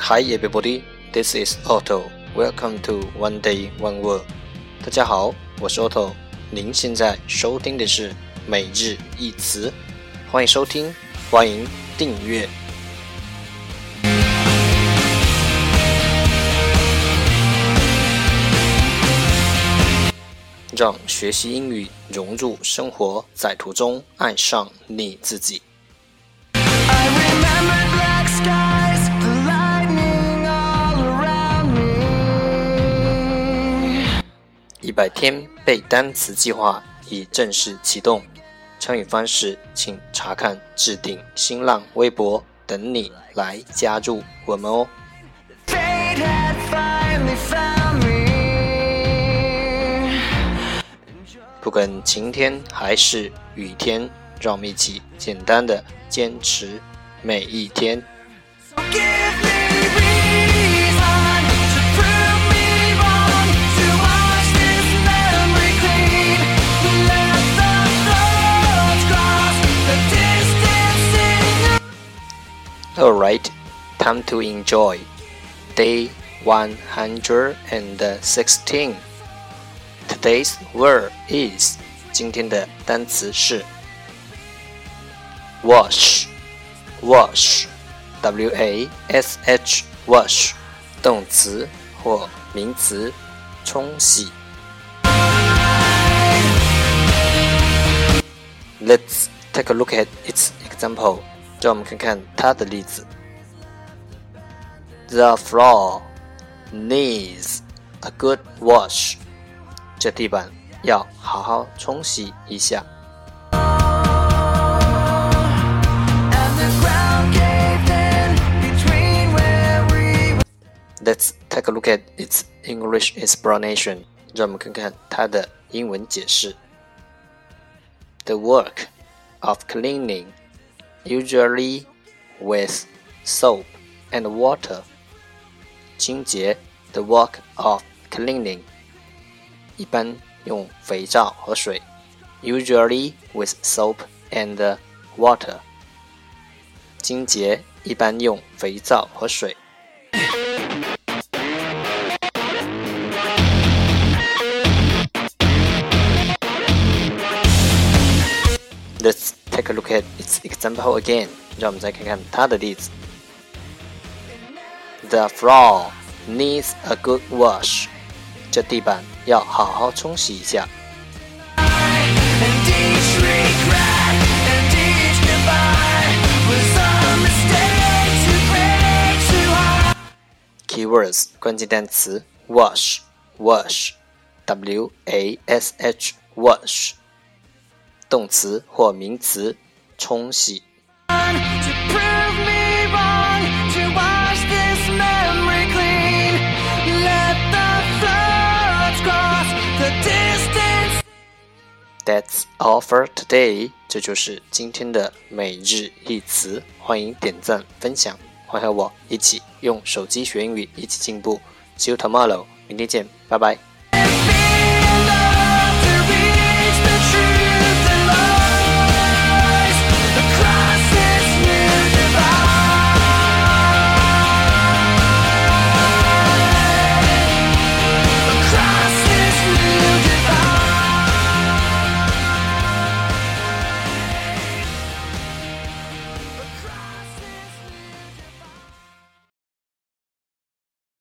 Hi everybody, this is Otto. Welcome to One Day One Word. 大家好，我是 Otto。您现在收听的是每日一词，欢迎收听，欢迎订阅。让学习英语融入生活，在途中爱上你自己。百天背单词计划已正式启动，参与方式请查看置顶新浪微博，等你来加入我们哦。不管晴天还是雨天，让我们一起简单的坚持每一天。Alright, time to enjoy day 116. Today's word is 今天的单词是 wash wash w a s h wash 动词或名词冲洗。Let's take a look at its example. 让我们看看它的例子。The floor needs a good wash. 这地板要好好冲洗一下。Let's take a look at its English explanation. 让我们看看它的英文解释。The work of cleaning, usually with soap and water. 清洁，the work of cleaning 一般用肥皂和水，usually with soap and water。清洁一般用肥皂和水。 example again。让我们再看看它的例子。The floor needs a good wash。这地板要好好冲洗一下。Keywords 关键单词 wash wash w a s h wash 动词或名词 冲洗。That's all for today。这就是今天的每日一词。欢迎点赞分享，欢迎和我一起用手机学英语，一起进步。See you tomorrow。明天见，拜拜。